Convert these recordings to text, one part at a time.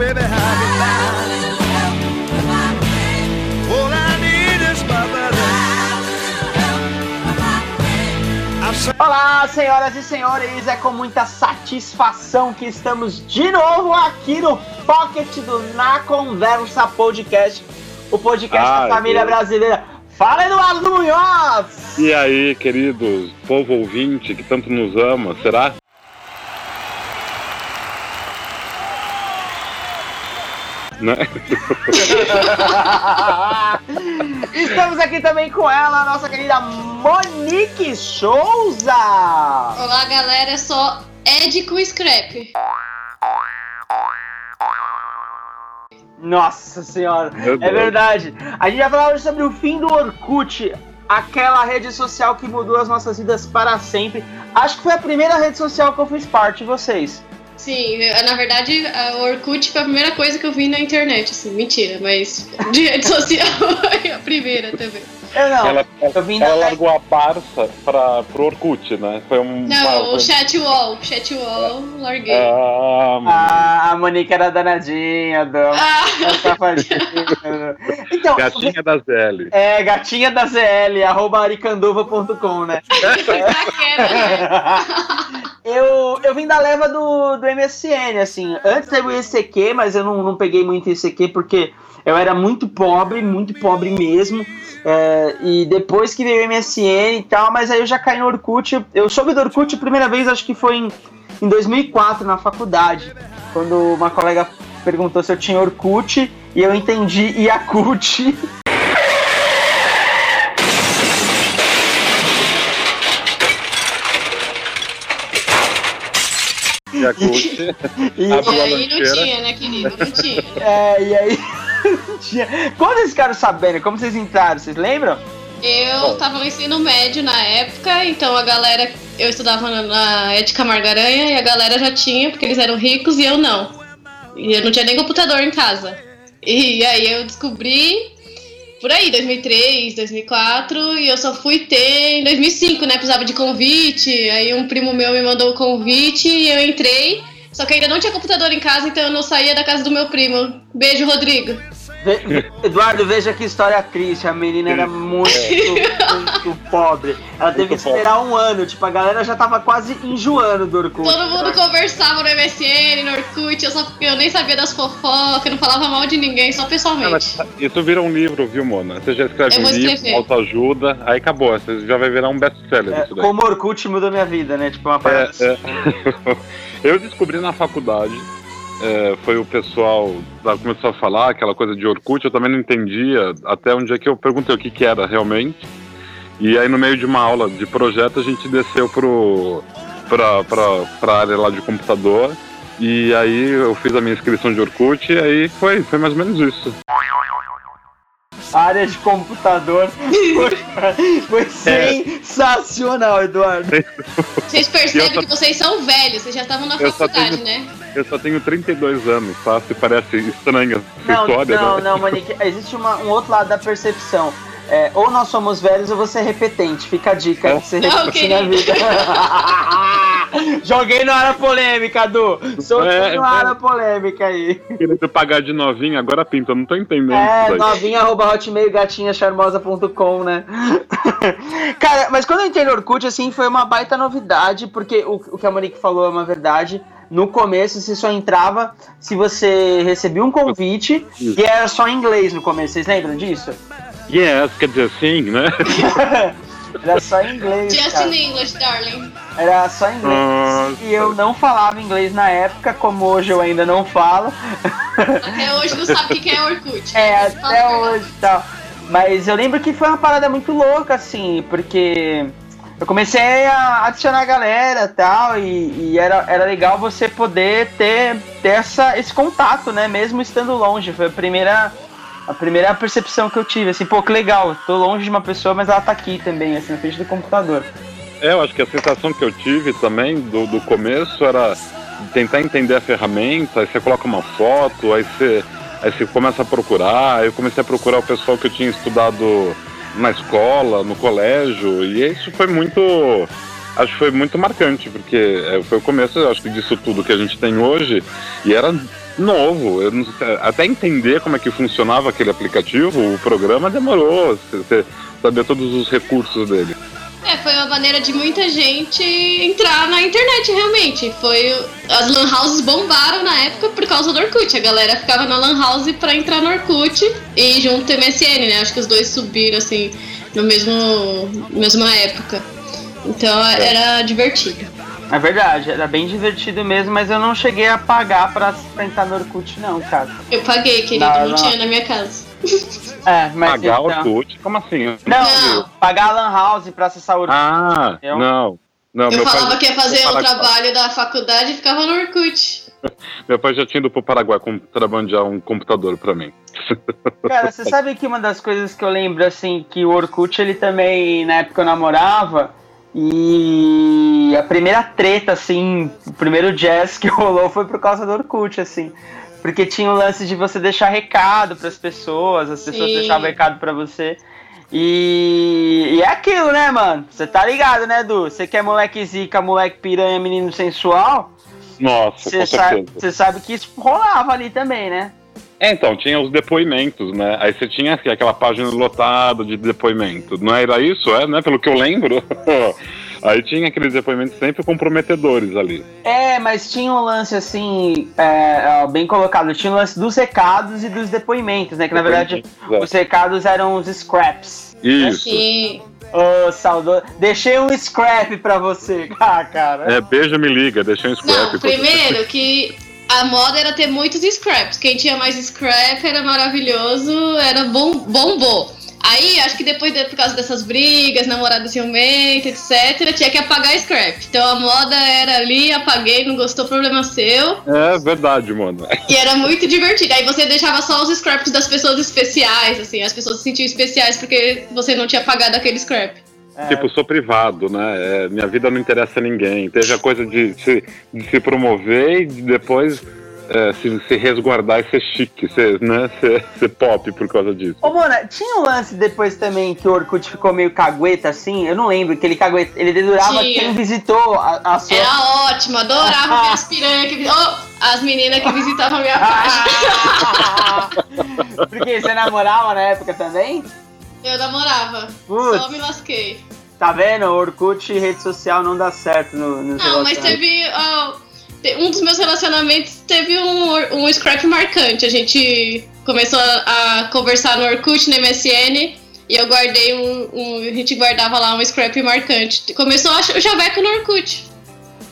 baby, how. All I need is my Olá, senhoras e senhores, é com muita satisfação que estamos de novo aqui no Pocket do Na Conversa Podcast, o podcast Ai, da família Deus. brasileira. Fala, Eduardo Munhoz! E aí, queridos, povo ouvinte que tanto nos ama, será? Né? Estamos aqui também com ela, a nossa querida Monique Souza! Olá, galera, eu sou Ed com Scrap. Nossa senhora, é verdade. A gente vai falar hoje sobre o fim do Orkut, aquela rede social que mudou as nossas vidas para sempre. Acho que foi a primeira rede social que eu fiz parte, vocês. Sim, na verdade, o Orkut foi a primeira coisa que eu vi na internet, assim, mentira, mas de rede social a também. Eu não, Ela, eu vim ela largou a Barça para pro Orkut, né? Foi um. Não, ah, o Chatwall, Chatwall, larguei. ah, Ah, a Monique era danadinha, dama. Ah. Então, gatinha da ZL. é, gatinha da ZL, arroba aricanduva.com, né? taquera, né? Eu, eu vim da leva do, do MSN, assim. Antes teve o ICQ, mas eu não, não peguei muito ICQ porque eu era muito pobre, muito pobre mesmo. É, e depois que veio o MSN e tal, mas aí eu já caí no Orkut. Eu soube do Orkut a primeira vez, acho que foi em, em 2004, na faculdade. Quando uma colega perguntou se eu tinha Orkut e eu entendi Yakut. E a Kut. E, E aí não tinha, né, querido? Não tinha. é, e aí. tinha- Quando vocês ficaram sabendo? Como vocês entraram? Vocês lembram? Eu tava no ensino médio na época, então a galera. Eu estudava na- na Ética Margaranha e a galera já tinha, porque eles eram ricos e eu não. E eu não tinha nem computador em casa. E aí eu descobri por aí, 2003, 2004, e eu só fui ter em 2005, né? Precisava de convite. Aí um primo meu me mandou o convite e eu entrei. Só que ainda não tinha computador em casa, então eu não saía da casa do meu primo. Beijo, Rodrigo. Ve- Eduardo, veja que história triste. A menina era muito, muito pobre. Ela teve que Muito pobre. esperar um ano. Tipo, a galera já tava quase enjoando do Orkut. Todo mundo conversava no MSN, no Orkut, eu, só, eu nem sabia das fofocas, não falava mal de ninguém, só Ah, pessoalmente. mas Isso vira um livro, viu, Mona? Você já escreve Eu um livro, autoajuda, aí acabou. Você já vai virar um best-seller É, isso daí. como o Orkut mudou minha vida, né? Tipo, uma parada. É, é. Eu descobri na faculdade, é, foi o pessoal lá começou a falar aquela coisa de Orkut, eu também não entendia, até um dia que eu perguntei o que, que era realmente. E aí no meio de uma aula de projeto a gente desceu pro, pra, pra, pra área lá de computador. E aí eu fiz a minha inscrição de Orkut e aí foi, foi mais ou menos isso. Área de computador. Foi, foi É. sensacional, Eduardo. Vocês percebem só- que vocês são velhos, vocês já estavam na Eu faculdade, tenho- né? Eu só tenho 32 anos, tá? Se parece estranha essa Não, história, não, né? não, Monique. Existe uma- um outro lado da percepção. É, ou nós somos velhos ou você é repetente. Fica a dica. É. Você repete na vida. Joguei no área polêmica, Du. Soltei É, no é. área polêmica aí. Querendo pagar de novinha, agora pinta, eu não tô entendendo É, novinha, arroba hotmail, gatinhacharmosa.com, né? Cara, mas quando eu entrei no Orkut, assim, foi uma baita novidade, porque o, o que a Monique falou é uma verdade. No começo, você só entrava se você recebia um convite, e era só em inglês no começo, vocês lembram disso? Yes, quer dizer sim, né? Era só em inglês, Just cara. in English, darling. Era só em inglês. Nossa. E eu não falava inglês na época, como hoje eu ainda não falo. Até hoje não sabe o que é Orkut. É, até hoje e tal. Mas eu lembro que foi uma parada muito louca, assim, porque eu comecei a adicionar a galera tal, e, e era, era legal você poder ter, ter essa, esse contato, né? Mesmo estando longe. Foi a primeira, a primeira percepção que eu tive, assim, pô, que legal, tô longe de uma pessoa, mas ela tá aqui também, assim, na frente do computador. É, eu acho que a sensação que eu tive também do, do começo era tentar entender a ferramenta, aí você coloca uma foto, aí você, aí você começa a procurar, eu comecei a procurar o pessoal que eu tinha estudado na escola, no colégio, e isso foi muito. Acho que foi muito marcante, porque é, foi o começo, acho que disso tudo que a gente tem hoje, e era novo. Eu não até entender como é que funcionava aquele aplicativo, o programa demorou. Você saber todos os recursos dele. É, foi uma maneira de muita gente entrar na internet, realmente. Foi. As lan houses bombaram na época por causa do Orkut. A galera ficava na lan house pra entrar no Orkut e junto MSN, né? Acho que os dois subiram, assim, no mesmo. mesma época. Então era divertido. É verdade, era bem divertido mesmo, mas eu não cheguei a pagar pra, pra entrar no Orkut, não, cara. Eu paguei, querido, Não, não, não. tinha na minha casa. É, mas. Pagar então- Orkut? Como assim? Não, Não. pagar a Lan House pra acessar o Orkut. Ah, Eu- não. Não, Eu meu pai falava já que ia fazer o Paraguai. trabalho da faculdade e ficava no Orkut. Meu pai já tinha ido pro Paraguai contrabandear um computador pra mim. Cara, você sabe que uma das coisas que eu lembro, assim, que o Orkut, ele também, na época eu namorava, e a primeira treta, assim, o primeiro jazz que rolou foi por causa do Orkut, assim. Porque tinha o lance de você deixar recado pras pessoas, as pessoas Sim. deixavam recado pra você. E, e é aquilo, né, mano? Você tá ligado, né, Du? Você que é moleque zica, moleque piranha, menino sensual, Nossa, você sabe, sabe que isso rolava ali também, né? É, então, tinha os depoimentos, né? Aí você tinha assim, aquela página lotada de depoimento. Não era isso, é, né? Pelo que eu lembro. Aí tinha aqueles depoimentos sempre comprometedores ali. É, mas tinha um lance assim, é, bem colocado, tinha um lance dos recados e dos depoimentos, né? Que na verdade É. os recados eram os scraps. Isso. Assim, Ô, saudoso. Deixei um scrap pra você. Ah, cara. É, beijo, me liga, deixa um scrap. Não, primeiro que a moda era ter muitos scraps. Quem tinha mais scrap era maravilhoso, era bom, bombou. Aí, acho que depois, de- por causa dessas brigas, namorada ciumenta, etc., tinha que apagar scrap. Então a moda era ali, apaguei, não gostou, problema seu. É verdade, mano. E era muito divertido. Aí você deixava só os scraps das pessoas especiais, assim, as pessoas se sentiam especiais porque você não tinha apagado aquele scrap. É, Tipo, sou privado, né? É, minha vida não interessa a ninguém. Teve a coisa de se, de se promover e de depois é, se, se resguardar e ser chique, ser, né? ser, ser pop por causa disso. Ô, Mona, tinha um lance depois também que o Orkut ficou meio cagueta assim, eu não lembro, que ele cagueta, ele dedurava Tinha. quem visitou a, a sua. Era ótimo, adorava ver as piranhas que. Oh, as meninas que visitavam a minha página. Porque você namorava na época também? Eu namorava. Putz. Só me lasquei. Tá vendo? Orkut e rede social não dá certo no, nos Não, mas teve. ó, um dos meus relacionamentos teve um, um scrap marcante. A gente começou a, a conversar no Orkut, no MSN. E eu guardei um, um- A gente guardava lá um scrap marcante. Começou a- o Javeco no Orkut.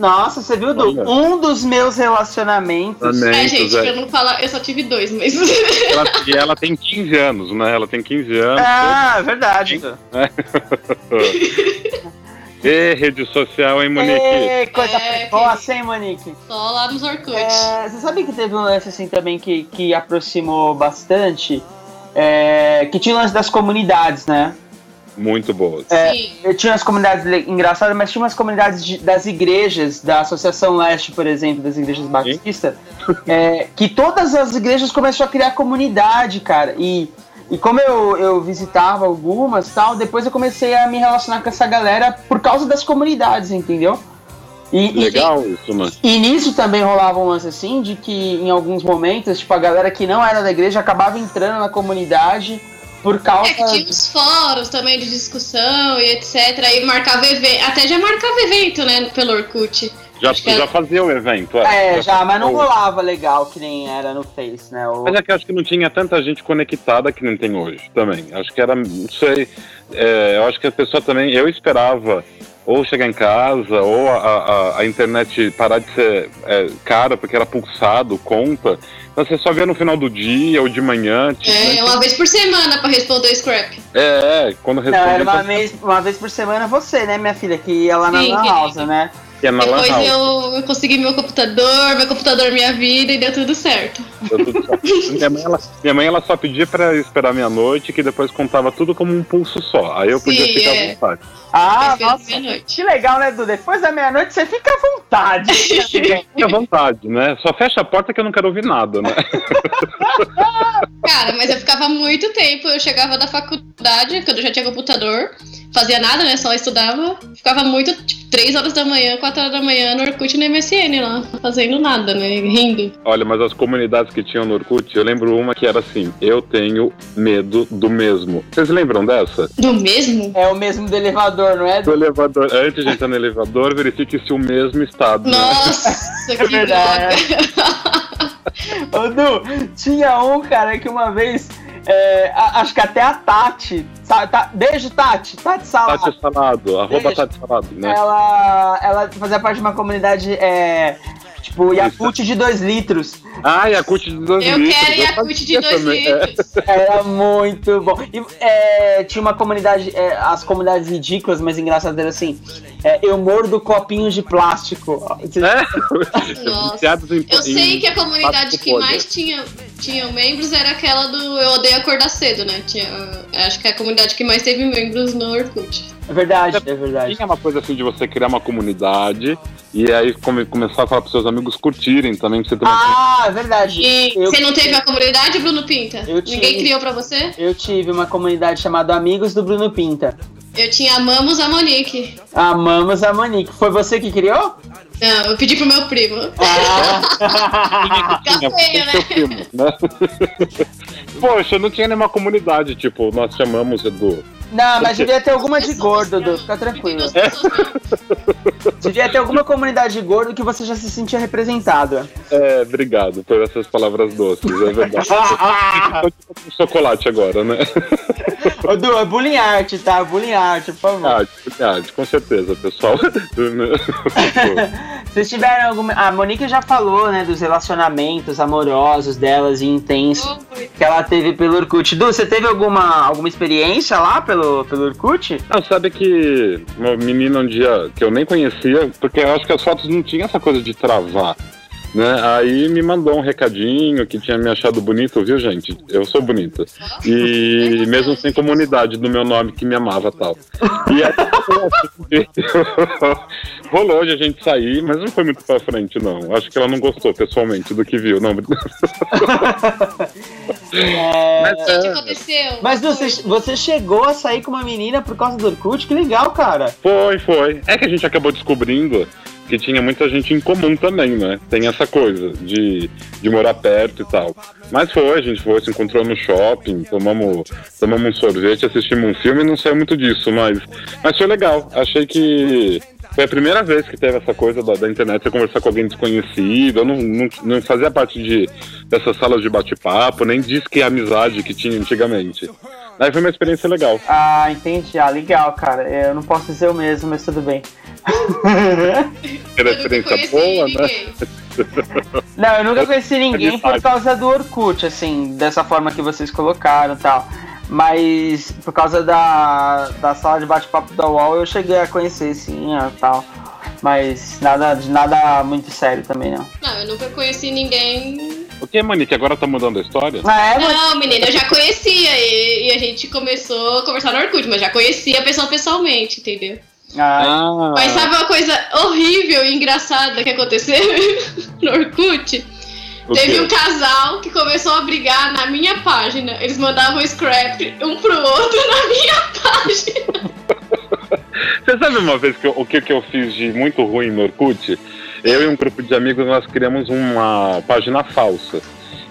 Nossa, você viu, Du? Olha. Um dos meus relacionamentos. Amém. É, gente, pra não falar, eu só tive dois, mas. Ela, e ela tem 15 anos, né? Ela tem 15 anos. Ah, é verdade. Du. E rede social, hein, Monique? Ê, coisa É, precoce, hein, Monique? Só lá nos Orkut. É, você sabe que teve um lance assim também que, que aproximou bastante? É, que tinha o lance das comunidades, né? Muito boas. É. Eu tinha umas comunidades engraçadas, mas tinha umas comunidades de- das igrejas, da Associação Leste, por exemplo, das igrejas batistas, é, que todas as igrejas começaram a criar comunidade, cara. E, e como eu, eu visitava algumas tal, depois eu comecei a me relacionar com essa galera por causa das comunidades, entendeu? E, e- Legal isso, mano. e nisso também rolava um lance assim, de que em alguns momentos, tipo, a galera que não era da igreja acabava entrando na comunidade por causa. É que tinha uns fóruns também de discussão e etc. Aí marcava evento. Até já marcava evento, né? Pelo Orkut. Já, já fazia o evento, é. É, já, mas não rolava legal que nem era no Face, né? O- Mas é que eu acho que não tinha tanta gente conectada que não tem hoje também. Acho que era, não sei, é, eu acho que a pessoa também, eu esperava ou chegar em casa, ou a, a, a internet parar de ser é, cara, porque era pulsado, conta. Então você só via no final do dia ou de manhã. tipo, É, né? uma vez por semana pra responder o scrap. é, é, quando Não, era respondia uma pra- vez, uma vez por semana você, né, minha filha, que ia lá na Sim. House, né? É Depois eu, eu consegui meu computador, meu computador minha vida e deu tudo certo. Deu tudo certo. minha, mãe, ela, minha mãe ela só pedia pra esperar meia-noite, que depois contava tudo como um pulso só. Aí eu podia Sim, ficar é. à vontade. Ah, nossa, que legal, né, Du? Depois da meia-noite você fica à vontade. Fique à vontade, né? Só fecha a porta que eu não quero ouvir nada, né? Cara, mas eu ficava muito tempo. Eu chegava da faculdade, quando eu já tinha computador. Fazia nada, né? Só estudava. Ficava muito, tipo, 3 horas da manhã, 4 horas da manhã no Orkut e no MSN lá, fazendo nada, né? Rindo. Olha, mas as comunidades que tinham no Orkut, eu lembro uma que era assim: eu tenho medo do mesmo. Vocês lembram dessa? Do mesmo? É o mesmo do elevador, não é? Do elevador. Antes de entrar no elevador, verifique se o mesmo estado. né? Nossa, que verdade. droga. Ô, Du, tinha um, cara, que uma vez. É, acho que até a Tati. sabe, tá- beijo, Tati. Tati Salado. Tati Salado, arroba. Tati Salado, né? Ela, ela fazia parte de uma comunidade. É, tipo, Yakut de 2 litros. Ah, Yakut de 2 Eu litros. quero Yakut de fazia 2 também, é. litros. Era muito bom. E, é, tinha uma comunidade, é, as comunidades ridículas, mas engraçadas assim: é, eu mordo copinhos de plástico. É, Nossa. Eu sei que a comunidade que mais tinha, tinha membros era aquela do Eu Odeio Acordar Cedo, né? Tinha, acho que é a comunidade que mais teve membros no Orkut. É verdade, é verdade. Tinha uma coisa assim de você criar uma comunidade e aí come- começar a falar pros seus amigos curtirem também, pra você uma Ah, é verdade. E Eu- você não teve a comunidade, Bruno Pinta? Eu Ninguém tive. criou pra você? Eu tive uma comunidade chamada Amigos do Bruno Pinta. Eu tinha Amamos a Monique. Amamos a Monique. Foi você que criou? Não, eu pedi pro meu primo. Ah. Tinha, feio, seu primo, né? Poxa, não tinha nenhuma comunidade, tipo, nós chamamos Edu. Não, mas devia ter alguma de gordo, Du. Fica tranquilo. Devia ter alguma comunidade de gordo que você já se sentia representado. É, obrigado por essas palavras doces, é verdade. Tô com chocolate agora, né? Ô, Du, é bullying art, tá? Bullying art, por favor. Verdade, verdade, com certeza, pessoal. Vocês tiveram alguma. A Monique já falou, né, dos relacionamentos amorosos delas e intensos que ela teve pelo Orkut. Du, você teve alguma, alguma experiência lá pelo, pelo Orkut? Não, sabe que uma menina um dia que eu nem conhecia, porque eu acho que as fotos não tinham essa coisa de travar. Né? Aí me mandou um recadinho que tinha me achado bonito, viu, gente? Eu sou bonita. E mesmo sem comunidade do meu nome que me amava e tal. E aí rolou de a gente sair, mas não foi muito pra frente, não. Acho que ela não gostou pessoalmente do que viu, não. É... Mas, O que é, aconteceu? Mas você, você chegou a sair com uma menina por causa do Orkut? Que legal, cara. Foi, foi. É que a gente acabou descobrindo que tinha muita gente em comum também, né? Tem essa coisa de, de morar perto e tal. Mas foi, a gente foi, se encontrou no shopping, tomamos, tomamos um sorvete, assistimos um filme não saiu muito disso, mas, mas foi legal. Achei que foi a primeira vez que teve essa coisa da, da internet, você conversar com alguém desconhecido. Eu não, não, não fazia parte de, dessas salas de bate-papo, nem disse que é amizade que tinha antigamente. Aí foi uma experiência legal. Ah, entendi. Ah, legal, cara. Eu não posso dizer o mesmo, mas tudo bem. Era experiência boa, né? Não, eu nunca conheci ninguém por causa do Orkut, assim, dessa forma que vocês colocaram e tal. Mas por causa da, da sala de bate-papo da UOL eu cheguei a conhecer, sim, e tal. Mas nada, de nada muito sério também, não. Não, eu nunca conheci ninguém. O que, Monique? Agora tá mudando a história? Ah, é, mas- Não, menina, eu já conhecia e, e a gente começou a conversar no Orkut, mas já conhecia a pessoa pessoalmente, entendeu? Ah, Ah, Mas sabe uma coisa horrível e engraçada que aconteceu no Orkut? o Teve quê? um casal que começou a brigar na minha página. Eles mandavam scrap um pro outro na minha página. Você sabe uma vez que eu- o que, que eu fiz de muito ruim no Orkut? Eu e um grupo de amigos, nós criamos uma página falsa.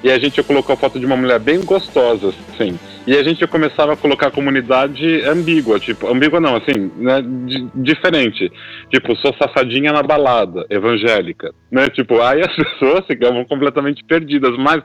E a gente colocou a foto de uma mulher bem gostosa, assim. E a gente começava a colocar a comunidade ambígua, tipo, ambígua não, assim, né, di- diferente. Tipo, sou safadinha na balada, evangélica, né? Tipo, aí as pessoas ficavam completamente perdidas, mas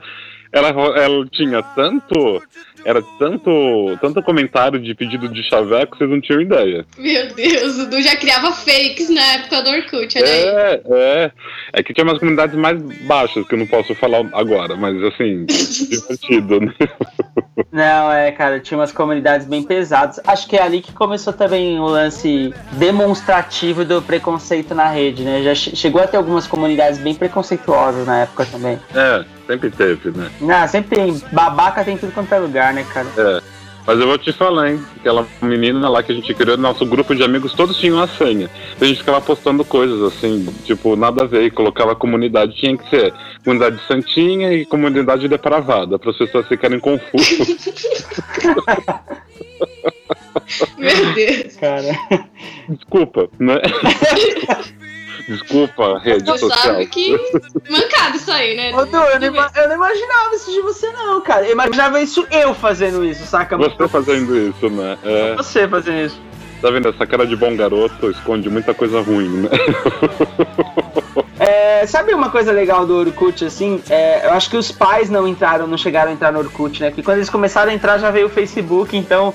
ela, ela tinha tanto, era tanto, tanto comentário de pedido de chaveco, vocês não tinham ideia. Meu Deus, o Du já criava fakes na época do Orkut, olha aí. É, é. É que tinha umas comunidades mais baixas que eu não posso falar agora, mas assim, divertido, né? Não, é, cara, tinha umas comunidades bem pesadas. Acho que é ali que começou também o lance demonstrativo do preconceito na rede, né? Já che- chegou a ter algumas comunidades bem preconceituosas na época também. É, sempre teve, né? Não, sempre tem. Babaca tem tudo quanto é lugar, né, cara? É. Mas eu vou te falar, hein? Aquela menina lá que a gente criou, nosso grupo de amigos, todos tinham a senha. A gente ficava postando coisas assim, tipo, nada a ver, e colocava comunidade, tinha que ser comunidade santinha e comunidade depravada, para as pessoas ficarem confusas. Meu Deus. Cara. Desculpa, né? Desculpa, rede Você social. sabe que mancado isso aí, né? Ô, Du, eu, não ima- eu não imaginava isso de você, não, cara. Eu imaginava isso eu fazendo isso, saca? Você fazendo isso, né? É, Você fazendo isso. tá vendo? Essa cara de bom garoto esconde muita coisa ruim, né? É, sabe uma coisa legal do Orkut, assim? É, eu acho que os pais não entraram, não chegaram a entrar no Orkut, né? Porque quando eles começaram a entrar já veio o Facebook, então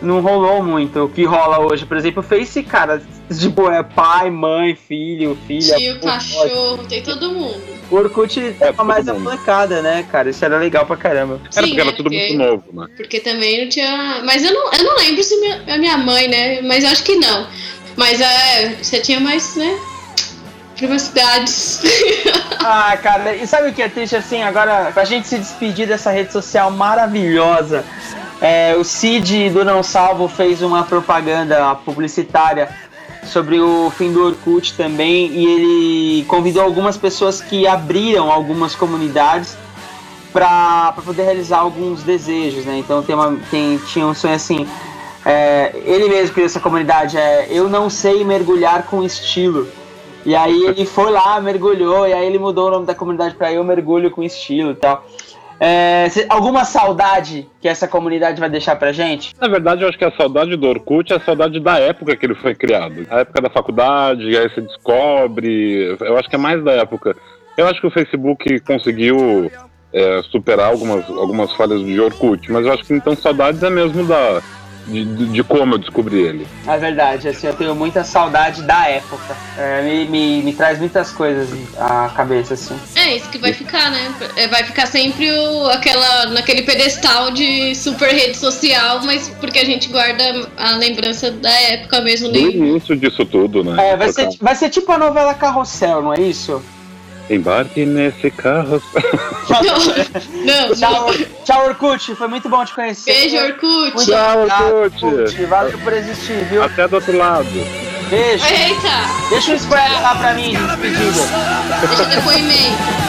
não rolou muito o que rola hoje. Por exemplo, o Face, cara, tipo, é pai, mãe, filho, filha. Tio, pô, cachorro, tem todo mundo. O Orkut É, tava mais a todo mundo. molecada, né, cara? Isso era legal pra caramba. Era Sim, porque era tudo porque- muito novo, né? Porque também não tinha. Mas eu não, eu não lembro se minha, a minha mãe, né? Mas eu acho que não. Mas é, você tinha mais, né? Privacidades. Ah, cara, e sabe o que é triste assim? Agora, pra gente se despedir dessa rede social maravilhosa, é, o Cid do Não Salvo fez uma propaganda publicitária sobre o fim do Orkut também e ele convidou algumas pessoas que abriram algumas comunidades para poder realizar alguns desejos, né? Então tem uma, tem, tinha um sonho assim. é, ele mesmo criou essa comunidade, é Eu não sei mergulhar com estilo. E aí ele foi lá, mergulhou, e aí ele mudou o nome da comunidade pra Eu Mergulho com Estilo e tal. É, alguma saudade que essa comunidade vai deixar pra gente? Na verdade, eu acho que a saudade do Orkut é a saudade da época que ele foi criado. A época da faculdade, aí você descobre. Eu acho que é mais da época. Eu acho que o Facebook conseguiu é, superar algumas, algumas falhas de Orkut, mas eu acho que então saudades é mesmo da, de, de- como eu descobri ele. É verdade, assim, eu tenho muita saudade da época. É, me, me, me traz muitas coisas à cabeça, assim. É isso que vai ficar, né? É, Vai ficar sempre o, aquela, naquele pedestal de super rede social, mas porque a gente guarda a lembrança da época mesmo. No Nem... início disso tudo, né? É, vai, ser, vai ser tipo a novela Carrossel, não é isso? Embarque nesse carro. Não, não, Tchau, não. tchau, Orkut, foi muito bom te conhecer. Beijo, Orkut. Tchau, Orkut. Valeu por existir, viu? Até do outro lado. Beijo. Eita! Deixa um spoiler lá pra mim, despedida. Deixa depoimento.